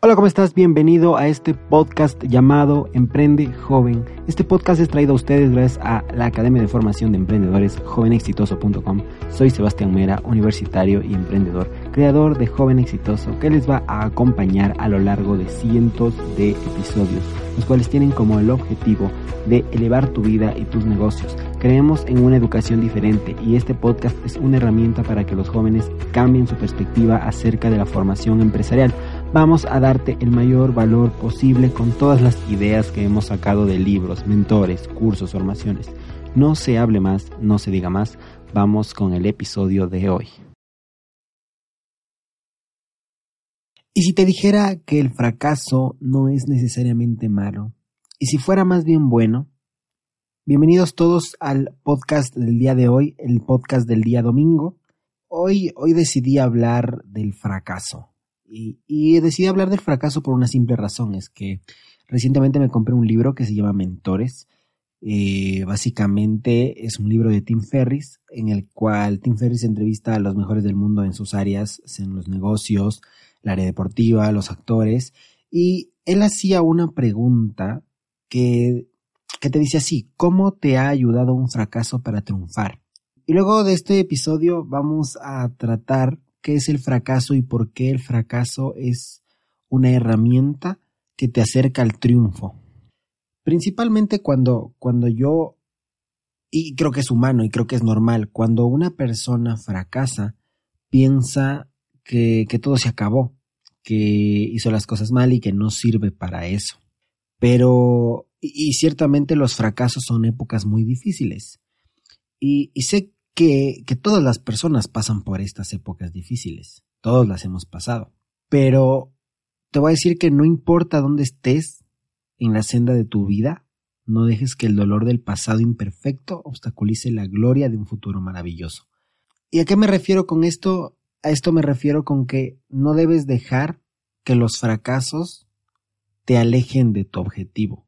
Hola, ¿cómo estás? Bienvenido a este podcast llamado Emprende Joven. Este podcast es traído a ustedes gracias a la Academia de Formación de Emprendedores jovenexitoso.com. Soy Sebastián Mera, universitario y emprendedor, creador de Joven Exitoso, que les va a acompañar a lo largo de cientos de episodios, los cuales tienen como el objetivo de elevar tu vida y tus negocios. Creemos en una educación diferente y este podcast es una herramienta para que los jóvenes cambien su perspectiva acerca de la formación empresarial vamos a darte el mayor valor posible con todas las ideas que hemos sacado de libros, mentores, cursos, formaciones. No se hable más, no se diga más. Vamos con el episodio de hoy. Y si te dijera que el fracaso no es necesariamente malo, y si fuera más bien bueno, bienvenidos todos al podcast del día de hoy, el podcast del día domingo. Hoy, hoy decidí hablar del fracaso. Y, decidí hablar del fracaso por una simple razón, es que recientemente me compré un libro que se llama Mentores. Eh, básicamente es un libro de Tim Ferris, en el cual Tim Ferris entrevista a los mejores del mundo en sus áreas, en los negocios, el área deportiva, los actores, y él hacía una pregunta que, que te dice así, ¿cómo te ha ayudado un fracaso para triunfar? Y luego de este episodio vamos a tratar qué es el fracaso y por qué el fracaso es una herramienta que te acerca al triunfo. Principalmente cuando, cuando yo, y creo que es humano y creo que es normal, cuando una persona fracasa, piensa que, que todo se acabó, que hizo las cosas mal y que no sirve para eso. Pero, y, ciertamente los fracasos son épocas muy difíciles. Y, y sé que, todas las personas pasan por estas épocas difíciles, todos las hemos pasado, pero te voy a decir que no importa dónde estés en la senda de tu vida, no dejes que el dolor del pasado imperfecto obstaculice la gloria de un futuro maravilloso. ¿Y a qué me refiero con esto? A esto me refiero con que no debes dejar que los fracasos te alejen de tu objetivo.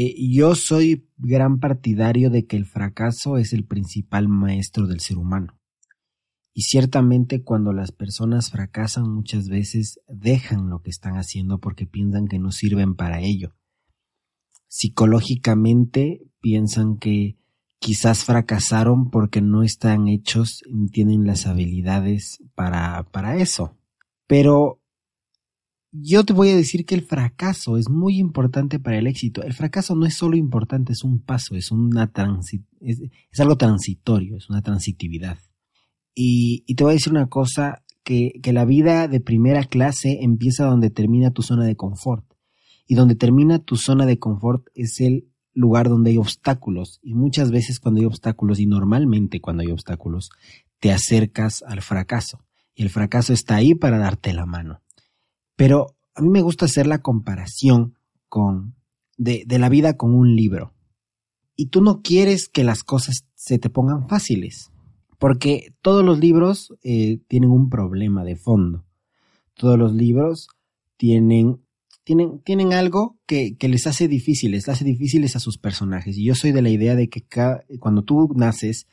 Eh, yo soy gran partidario de que el fracaso es el principal maestro del ser humano. Y ciertamente cuando las personas fracasan muchas veces dejan lo que están haciendo porque piensan que no sirven para ello. Psicológicamente piensan que quizás fracasaron porque no están hechos ni tienen las habilidades para, para eso. Pero yo te voy a decir que el fracaso es muy importante para el éxito. El fracaso no es solo importante, es un paso, es, una es, algo transitorio, es una transitividad. Y, te voy a decir una cosa, que la vida de primera clase empieza donde termina tu zona de confort. Y donde termina tu zona de confort es el lugar donde hay obstáculos. Y muchas veces cuando hay obstáculos, y normalmente cuando hay obstáculos, te acercas al fracaso. Y el fracaso está ahí para darte la mano. Pero a mí me gusta hacer la comparación con de, la vida con un libro. Y tú no quieres que las cosas se te pongan fáciles, porque todos los libros eh, tienen un problema de fondo. Todos los libros tienen, tienen, tienen algo que, les hace difíciles, les hace difíciles a sus personajes. Y yo soy de la idea de que cuando tú naces,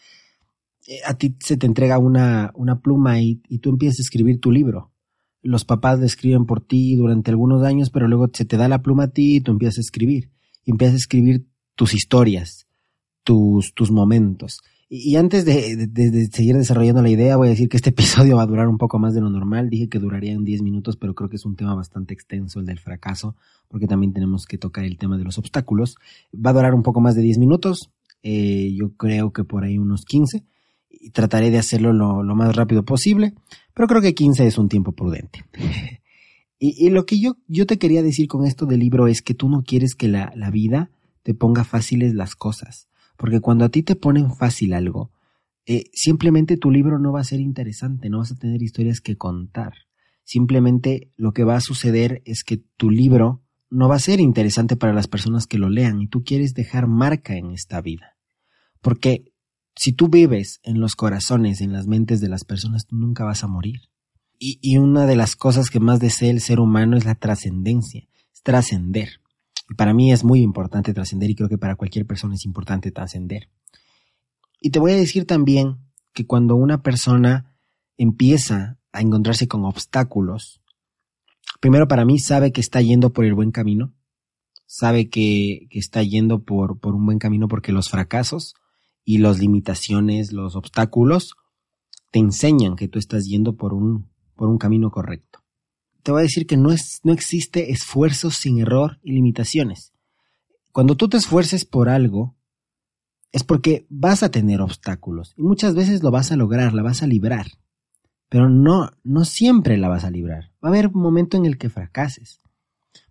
eh, a ti se te entrega una, una pluma y, y tú empiezas a escribir tu libro los papás le escriben por ti durante algunos años, pero luego se te da la pluma a ti y tú empiezas a escribir. Y empiezas a escribir tus historias, tus, tus momentos. Y, antes de, seguir desarrollando la idea, voy a decir que este episodio va a durar un poco más de lo normal. Dije que duraría en 10 minutos, pero creo que es un tema bastante extenso el del fracaso, porque también tenemos que tocar el tema de los obstáculos. Va a durar un poco más de 10 minutos, eh, yo creo que por ahí unos 15 y trataré de hacerlo lo, más rápido posible, pero creo que 15 es un tiempo prudente. y, lo que yo, yo te quería decir con esto del libro es que tú no quieres que la, la vida te ponga fáciles las cosas, porque cuando a ti te ponen fácil algo, eh, simplemente tu libro no va a ser interesante, no vas a tener historias que contar. Simplemente lo que va a suceder es que tu libro no va a ser interesante para las personas que lo lean y tú quieres dejar marca en esta vida. Porque si tú vives en los corazones, en las mentes de las personas, tú nunca vas a morir. Y, una de las cosas que más desea el ser humano es la trascendencia, es trascender. Para mí es muy importante trascender y creo que para cualquier persona es importante trascender. Y te voy a decir también que cuando una persona empieza a encontrarse con obstáculos, primero para mí sabe que está yendo por el buen camino, sabe que, está yendo por un buen camino porque los fracasos y las limitaciones, los obstáculos, te enseñan que tú estás yendo por un, por un camino correcto. Te voy a decir que no, es, no existe esfuerzo sin error y limitaciones. Cuando tú te esfuerces por algo, es porque vas a tener obstáculos y muchas veces lo vas a lograr, la vas a librar. Pero no, no siempre la vas a librar. Va a haber un momento en el que fracases.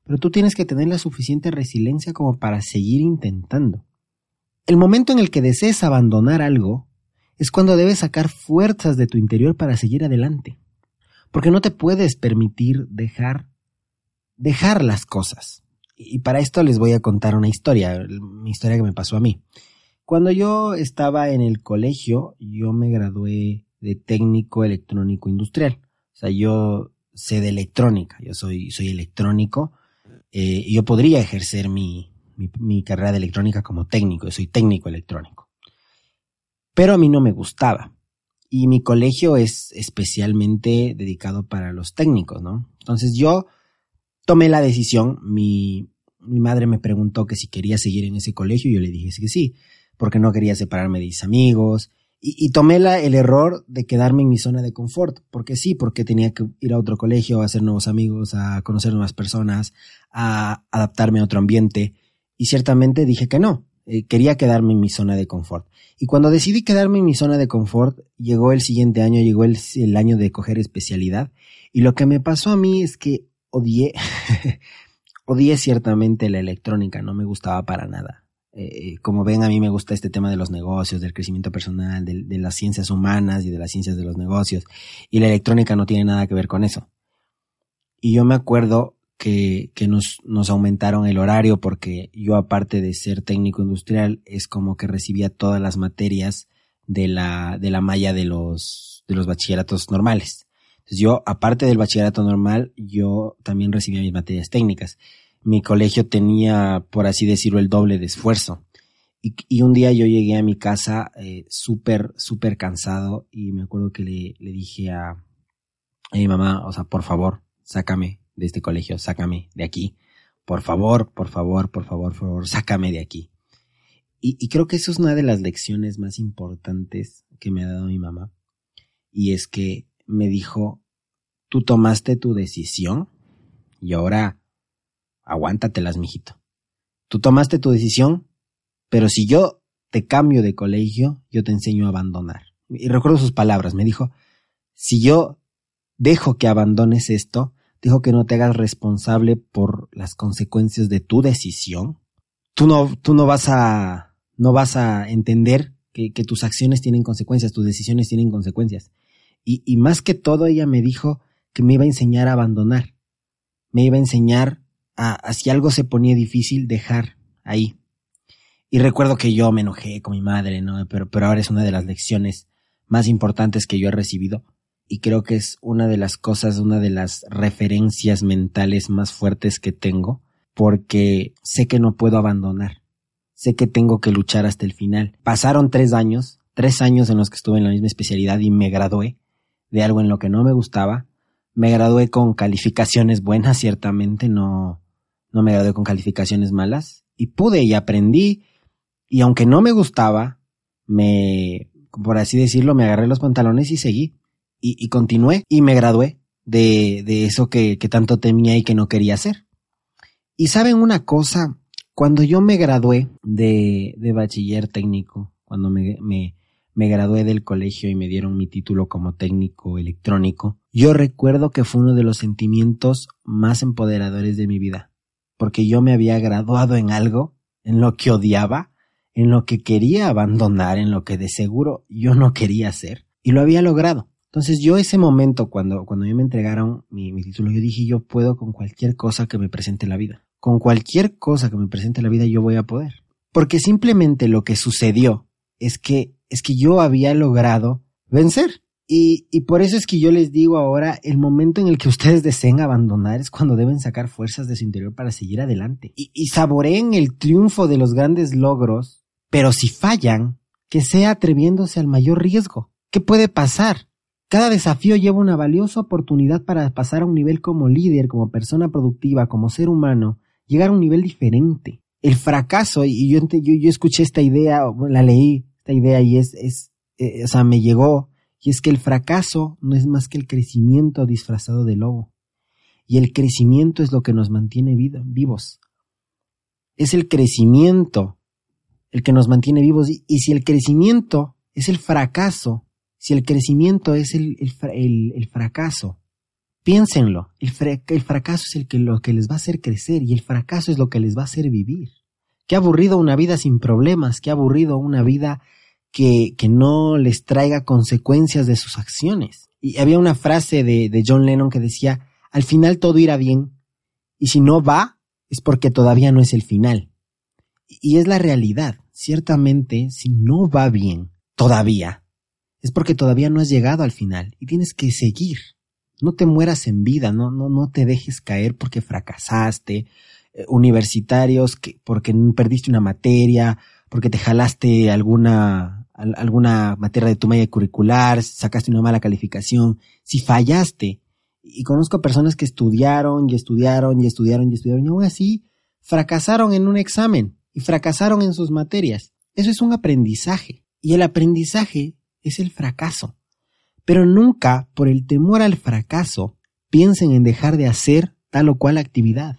Pero tú tienes que tener la suficiente resiliencia como para seguir intentando. El momento en el que desees abandonar algo es cuando debes sacar fuerzas de tu interior para seguir adelante. Porque no te puedes permitir dejar, dejar las cosas. Y para esto les voy a contar una historia, mi historia que me pasó a mí. Cuando yo estaba en el colegio, yo me gradué de técnico electrónico industrial. O sea, yo sé de electrónica, yo soy, soy electrónico, eh, yo podría ejercer mi, mi, carrera de electrónica como técnico, yo soy técnico electrónico. Pero a mí no me gustaba. Y mi colegio es especialmente dedicado para los técnicos, ¿no? Entonces yo tomé la decisión, mi, mi madre me preguntó que si quería seguir en ese colegio yo le dije que sí, porque no quería separarme de mis amigos, y, tomé la, el error de quedarme en mi zona de confort, porque sí, porque tenía que ir a otro colegio, a hacer nuevos amigos, a conocer nuevas personas, a adaptarme a otro ambiente. Y ciertamente dije que no, eh, quería quedarme en mi zona de confort. Y cuando decidí quedarme en mi zona de confort, llegó el siguiente año, llegó el, año de coger especialidad. Y lo que me pasó a mí es que odié, odié ciertamente la electrónica, no me gustaba para nada. Eh, como ven, a mí me gusta este tema de los negocios, del crecimiento personal, de, las ciencias humanas y de las ciencias de los negocios. Y la electrónica no tiene nada que ver con eso. Y yo me acuerdo que, nos, aumentaron el horario porque yo, aparte de ser técnico industrial, es como que recibía todas las materias de la, de la malla de los, de los bachilleratos normales. Yo, aparte del bachillerato normal, yo también recibía mis materias técnicas mi colegio tenía, por así decirlo, el doble de esfuerzo. Y, un día yo llegué a mi casa eh, súper, súper cansado y me acuerdo que le, le dije a, a, mi mamá, o sea, por favor, sácame de este colegio, sácame de aquí. Por favor, por favor, por favor, por favor, sácame de aquí. Y, y creo que eso es una de las lecciones más importantes que me ha dado mi mamá. Y es que me dijo, tú tomaste tu decisión y ahora aguántatelas, mijito. Tú tomaste tu decisión, pero si yo te cambio de colegio, yo te enseño a abandonar. Y recuerdo sus palabras, me dijo, si yo dejo que abandones esto, dijo que no te hagas responsable por las consecuencias de tu decisión. Tú no, tú no vas a, no vas a entender que, tus acciones tienen consecuencias, tus decisiones tienen consecuencias. Y, más que todo ella me dijo que me iba a enseñar a abandonar. Me iba a enseñar a, si algo se ponía difícil, dejar ahí. Y recuerdo que yo me enojé con mi madre, ¿no? Pero, pero ahora es una de las lecciones más importantes que yo he recibido. Y creo que es una de las cosas, una de las referencias mentales más fuertes que tengo, porque sé que no puedo abandonar. Sé que tengo que luchar hasta el final. Pasaron tres años, tres años en los que estuve en la misma especialidad y me gradué de algo en lo que no me gustaba. Me gradué con calificaciones buenas, ciertamente, no, no me gradué con calificaciones malas y pude y aprendí y aunque no me gustaba, me, por así decirlo, me agarré los pantalones y seguí y, continué y me gradué de, de eso que, que, tanto temía y que no quería hacer. Y saben una cosa, cuando yo me gradué de, de bachiller técnico, cuando me, me, me gradué del colegio y me dieron mi título como técnico electrónico, yo recuerdo que fue uno de los sentimientos más empoderadores de mi vida porque yo me había graduado en algo, en lo que odiaba, en lo que quería abandonar, en lo que de seguro yo no quería hacer, y lo había logrado. Entonces yo ese momento, cuando, cuando me entregaron mi, mi título, yo dije, yo puedo con cualquier cosa que me presente la vida. Con cualquier cosa que me presente la vida yo voy a poder. Porque simplemente lo que sucedió es que, es que yo había logrado vencer. Y, y, por eso es que yo les digo ahora, el momento en el que ustedes deseen abandonar es cuando deben sacar fuerzas de su interior para seguir adelante. Y, y saboreen el triunfo de los grandes logros, pero si fallan, que sea atreviéndose al mayor riesgo. ¿Qué puede pasar? Cada desafío lleva una valiosa oportunidad para pasar a un nivel como líder, como persona productiva, como ser humano, llegar a un nivel diferente. El fracaso, y yo, yo, escuché esta idea, la leí, esta idea, y es, eh, o sea, me llegó, y es que el fracaso no es más que el crecimiento disfrazado de lobo. Y el crecimiento es lo que nos mantiene vivos. Es el crecimiento el que nos mantiene vivos. Y, si el crecimiento es el fracaso, si el crecimiento es el, el, fracaso, piénsenlo, el, fracaso es el que, lo que les va a hacer crecer y el fracaso es lo que les va a hacer vivir. Qué aburrido una vida sin problemas, qué aburrido una vida que, que no les traiga consecuencias de sus acciones. Y había una frase de, de John Lennon que decía, al final todo irá bien, y si no va, es porque todavía no es el final. Y es la realidad. Ciertamente, si no va bien, todavía, es porque todavía no has llegado al final y tienes que seguir. No te mueras en vida, no, no, no te dejes caer porque fracasaste, eh, universitarios que, porque perdiste una materia, porque te jalaste alguna alguna materia de tu media curricular, sacaste una mala calificación, si fallaste, y conozco personas que estudiaron y estudiaron y estudiaron y estudiaron y aún así fracasaron en un examen y fracasaron en sus materias. Eso es un aprendizaje y el aprendizaje es el fracaso. Pero nunca, por el temor al fracaso, piensen en dejar de hacer tal o cual actividad.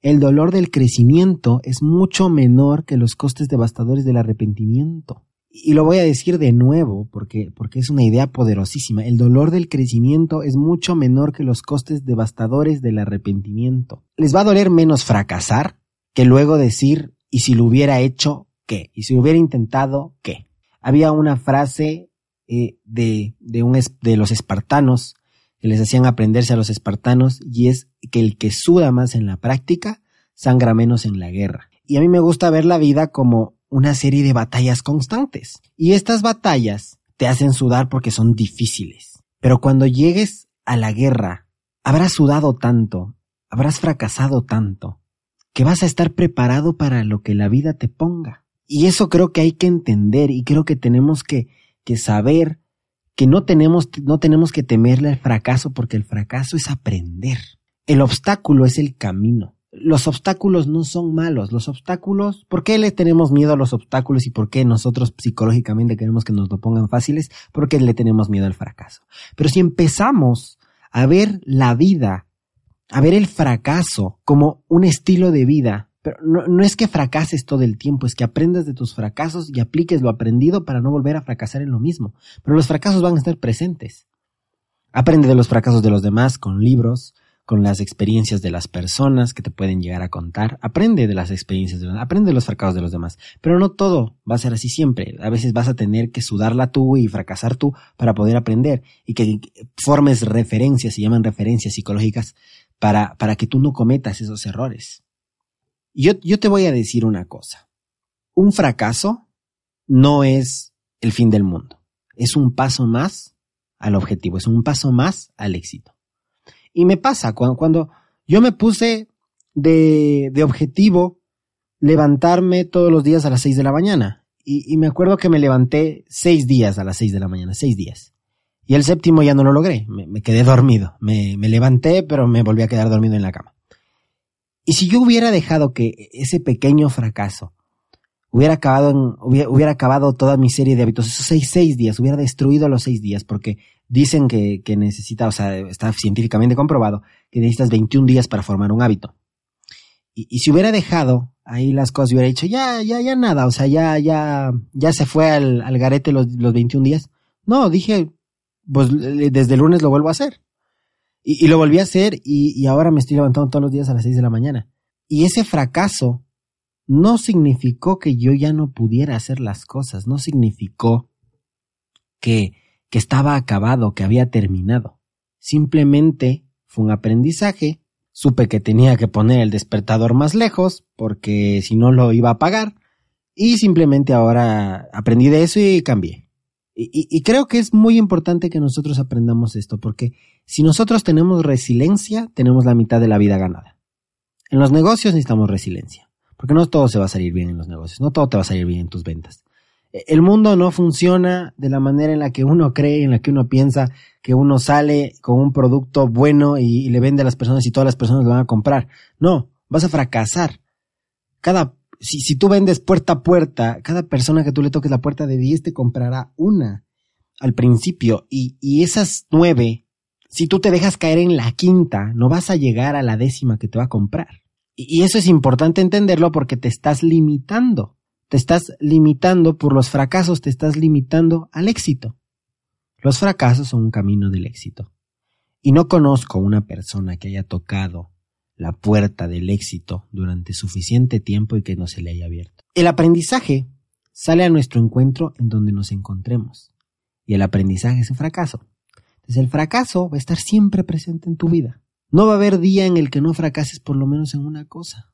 El dolor del crecimiento es mucho menor que los costes devastadores del arrepentimiento y lo voy a decir de nuevo porque, porque es una idea poderosísima, el dolor del crecimiento es mucho menor que los costes devastadores del arrepentimiento. Les va a doler menos fracasar que luego decir, ¿y si lo hubiera hecho qué? ¿Y si lo hubiera intentado qué? Había una frase eh, de, de, los espartanos que les hacían aprenderse a los espartanos y es que el que suda más en la práctica sangra menos en la guerra. Y a mí me gusta ver la vida como una serie de batallas constantes. Y estas batallas te hacen sudar porque son difíciles. Pero cuando llegues a la guerra, habrás sudado tanto, habrás fracasado tanto, que vas a estar preparado para lo que la vida te ponga. Y eso creo que hay que entender y creo que tenemos que, saber que no tenemos, no tenemos que temerle al fracaso porque el fracaso es aprender. El obstáculo es el camino los obstáculos no son malos. Los obstáculos, ¿por qué le tenemos miedo a los obstáculos y por qué nosotros psicológicamente queremos que nos lo pongan fáciles? Porque le tenemos miedo al fracaso. Pero si empezamos a ver la vida, a ver el fracaso como un estilo de vida, pero no, es que fracases todo el tiempo, es que aprendas de tus fracasos y apliques lo aprendido para no volver a fracasar en lo mismo. Pero los fracasos van a estar presentes. Aprende de los fracasos de los demás con libros, con las experiencias de las personas que te pueden llegar a contar. Aprende de las experiencias, de aprende de los fracasos de los demás. Pero no todo va a ser así siempre. A veces vas a tener que sudarla tú y fracasar tú para poder aprender y que formes referencias, se llaman referencias psicológicas, para, para que tú no cometas esos errores. Yo, yo te voy a decir una cosa. Un fracaso no es el fin del mundo. Es un paso más al objetivo, es un paso más al éxito. Y me pasa, cuando, yo me puse de, de, objetivo levantarme todos los días a las seis de la mañana. Y, me acuerdo que me levanté seis días a las seis de la mañana, seis días. Y el séptimo ya no lo logré, me, quedé dormido. Me, me levanté, pero me volví a quedar dormido en la cama. Y si yo hubiera dejado que ese pequeño fracaso hubiera acabado, en, hubiera, acabado toda mi serie de hábitos, esos seis, seis días, hubiera destruido los seis días, porque dicen que, que necesita, o sea, está científicamente comprobado, que necesitas 21 días para formar un hábito. Y, y si hubiera dejado ahí las cosas, hubiera dicho, ya, ya, ya nada, o sea, ya, ya, ya se fue al, al garete los, los 21 días. No, dije, pues desde lunes lo vuelvo a hacer. Y, lo volví a hacer y, ahora me estoy levantando todos los días a las 6 de la mañana. Y ese fracaso no significó que yo ya no pudiera hacer las cosas, no significó que, que estaba acabado, que había terminado. Simplemente fue un aprendizaje, supe que tenía que poner el despertador más lejos, porque si no lo iba a apagar, y simplemente ahora aprendí de eso y cambié. Y, y, creo que es muy importante que nosotros aprendamos esto, porque si nosotros tenemos resiliencia, tenemos la mitad de la vida ganada. En los negocios necesitamos resiliencia. Porque no todo se va a salir bien en los negocios, no todo te va a salir bien en tus ventas. El mundo no funciona de la manera en la que uno cree, en la que uno piensa que uno sale con un producto bueno y, le vende a las personas y todas las personas lo van a comprar. No, vas a fracasar. Cada, si, si tú vendes puerta a puerta, cada persona que tú le toques la puerta de 10 te comprará una al principio y, y esas nueve, si tú te dejas caer en la quinta, no vas a llegar a la décima que te va a comprar. Y, y eso es importante entenderlo porque te estás limitando. Te estás limitando por los fracasos, te estás limitando al éxito. Los fracasos son un camino del éxito. Y no conozco una persona que haya tocado la puerta del éxito durante suficiente tiempo y que no se le haya abierto. El aprendizaje sale a nuestro encuentro en donde nos encontremos. Y el aprendizaje es un fracaso. Entonces el fracaso va a estar siempre presente en tu vida. No va a haber día en el que no fracases por lo menos en una cosa.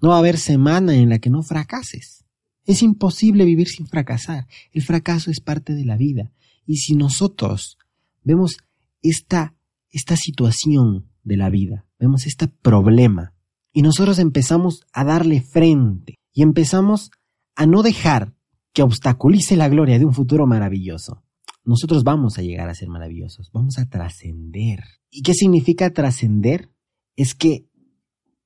No va a haber semana en la que no fracases. Es imposible vivir sin fracasar. El fracaso es parte de la vida. Y si nosotros vemos esta, esta situación de la vida, vemos este problema, y nosotros empezamos a darle frente y empezamos a no dejar que obstaculice la gloria de un futuro maravilloso, nosotros vamos a llegar a ser maravillosos, vamos a trascender. ¿Y qué significa trascender? Es que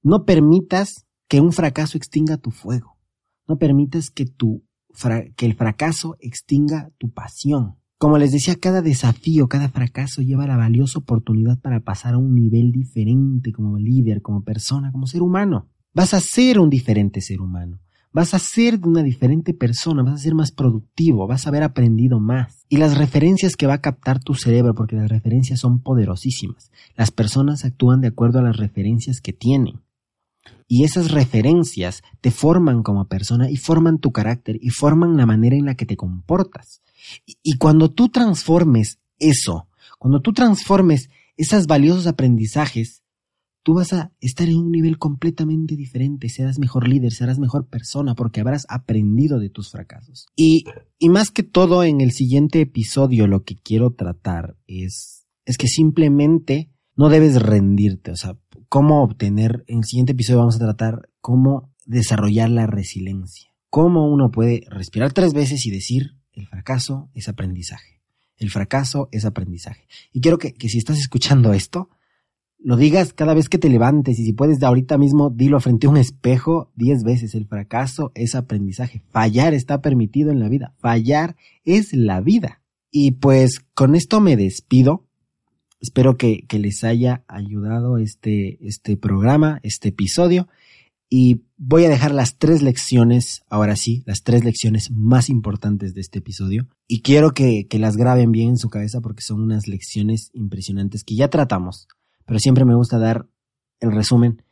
no permitas que un fracaso extinga tu fuego, no permitas que, tu, que el fracaso extinga tu pasión. Como les decía, cada desafío, cada fracaso lleva la valiosa oportunidad para pasar a un nivel diferente como líder, como persona, como ser humano. Vas a ser un diferente ser humano vas a ser de una diferente persona, vas a ser más productivo, vas a haber aprendido más. Y las referencias que va a captar tu cerebro, porque las referencias son poderosísimas. Las personas actúan de acuerdo a las referencias que tienen. Y esas referencias te forman como persona y forman tu carácter y forman la manera en la que te comportas. Y, cuando tú transformes eso, cuando tú transformes esos valiosos aprendizajes tú vas a estar en un nivel completamente diferente, serás mejor líder, serás mejor persona porque habrás aprendido de tus fracasos. Y, y más que todo en el siguiente episodio lo que quiero tratar es, es que simplemente no debes rendirte, o sea, cómo obtener, en el siguiente episodio vamos a tratar cómo desarrollar la resiliencia, cómo uno puede respirar tres veces y decir, el fracaso es aprendizaje. El fracaso es aprendizaje. Y quiero que, que si estás escuchando esto, lo digas cada vez que te levantes y si puedes de ahorita mismo dilo frente a un espejo diez veces. El fracaso es aprendizaje. Fallar está permitido en la vida. Fallar es la vida. Y pues con esto me despido. Espero que, les haya ayudado este, este programa, este episodio. Y voy a dejar las tres lecciones, ahora sí, las tres lecciones más importantes de este episodio. Y quiero que, que las graben bien en su cabeza porque son unas lecciones impresionantes que ya tratamos pero siempre me gusta dar el resumen,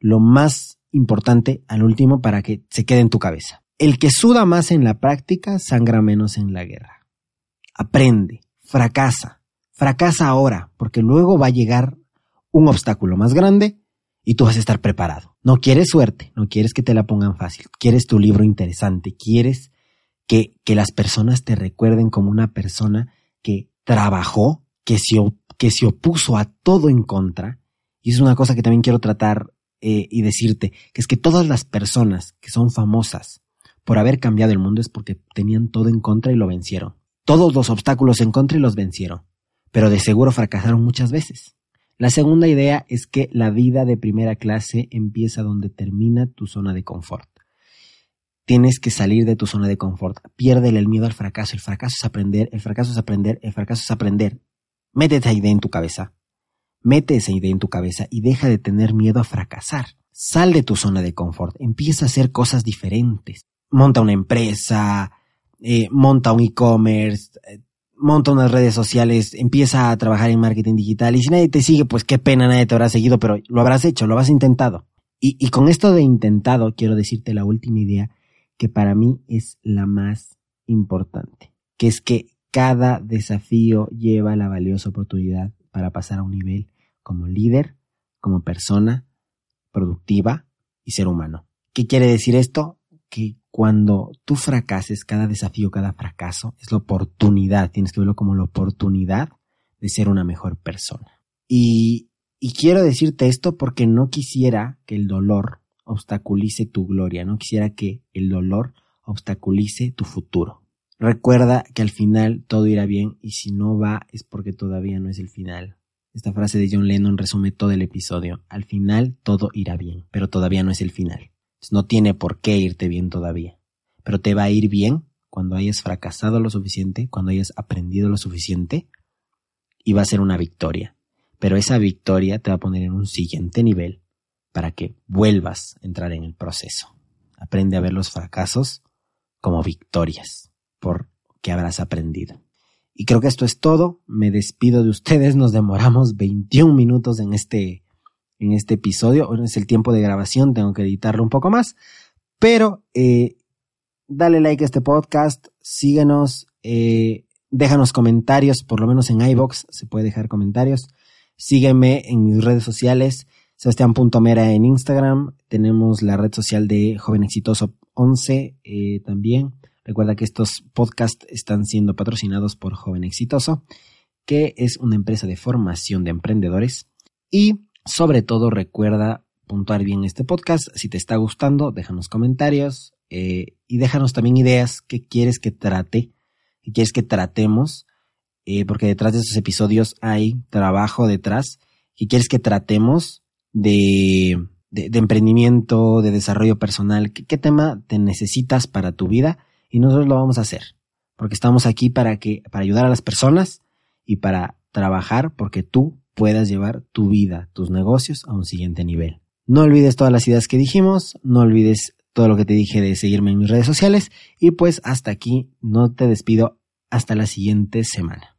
lo más importante al último para que se quede en tu cabeza. El que suda más en la práctica sangra menos en la guerra. Aprende, fracasa, fracasa ahora, porque luego va a llegar un obstáculo más grande y tú vas a estar preparado. No quieres suerte, no quieres que te la pongan fácil, quieres tu libro interesante, quieres que, que las personas te recuerden como una persona que trabajó, que se que se opuso a todo en contra, y es una cosa que también quiero tratar eh, y decirte, que es que todas las personas que son famosas por haber cambiado el mundo es porque tenían todo en contra y lo vencieron. Todos los obstáculos en contra y los vencieron, pero de seguro fracasaron muchas veces. La segunda idea es que la vida de primera clase empieza donde termina tu zona de confort. Tienes que salir de tu zona de confort. Piérdele el miedo al fracaso. El fracaso es aprender, el fracaso es aprender, el fracaso es aprender. Métete esa idea en tu cabeza. Mete esa idea en tu cabeza y deja de tener miedo a fracasar. Sal de tu zona de confort. Empieza a hacer cosas diferentes. Monta una empresa, eh, monta un e-commerce, eh, monta unas redes sociales, empieza a trabajar en marketing digital. Y si nadie te sigue, pues qué pena, nadie te habrá seguido, pero lo habrás hecho, lo habrás intentado. Y, y con esto de intentado, quiero decirte la última idea que para mí es la más importante, que es que cada desafío lleva la valiosa oportunidad para pasar a un nivel como líder, como persona productiva y ser humano. ¿Qué quiere decir esto? Que cuando tú fracases, cada desafío, cada fracaso es la oportunidad, tienes que verlo como la oportunidad de ser una mejor persona. Y, y quiero decirte esto porque no quisiera que el dolor obstaculice tu gloria, no quisiera que el dolor obstaculice tu futuro. Recuerda que al final todo irá bien y si no va es porque todavía no es el final. Esta frase de John Lennon resume todo el episodio. Al final todo irá bien, pero todavía no es el final. No tiene por qué irte bien todavía. Pero te va a ir bien cuando hayas fracasado lo suficiente, cuando hayas aprendido lo suficiente y va a ser una victoria. Pero esa victoria te va a poner en un siguiente nivel para que vuelvas a entrar en el proceso. Aprende a ver los fracasos como victorias, porque habrás aprendido. Y creo que esto es todo. Me despido de ustedes. Nos demoramos 21 minutos en este, en este episodio. Es el tiempo de grabación. Tengo que editarlo un poco más. Pero eh, dale like a este podcast. Síguenos. Eh, déjanos comentarios. Por lo menos en iBox se puede dejar comentarios. Sígueme en mis redes sociales. Sebastián.mera en Instagram. Tenemos la red social de Joven Exitoso 11 eh, también. Recuerda que estos podcasts están siendo patrocinados por Joven Exitoso, que es una empresa de formación de emprendedores. Y sobre todo recuerda puntuar bien este podcast. Si te está gustando, déjanos comentarios eh, y déjanos también ideas que quieres que trate, que quieres que tratemos, eh, porque detrás de esos episodios hay trabajo detrás, que quieres que tratemos de, de, emprendimiento, de desarrollo personal, ¿Qué, tema te necesitas para tu vida y nosotros lo vamos a hacer, porque estamos aquí para que para ayudar a las personas y para trabajar porque tú puedas llevar tu vida, tus negocios a un siguiente nivel. No olvides todas las ideas que dijimos, no olvides todo lo que te dije de seguirme en mis redes sociales y pues hasta aquí no te despido hasta la siguiente semana.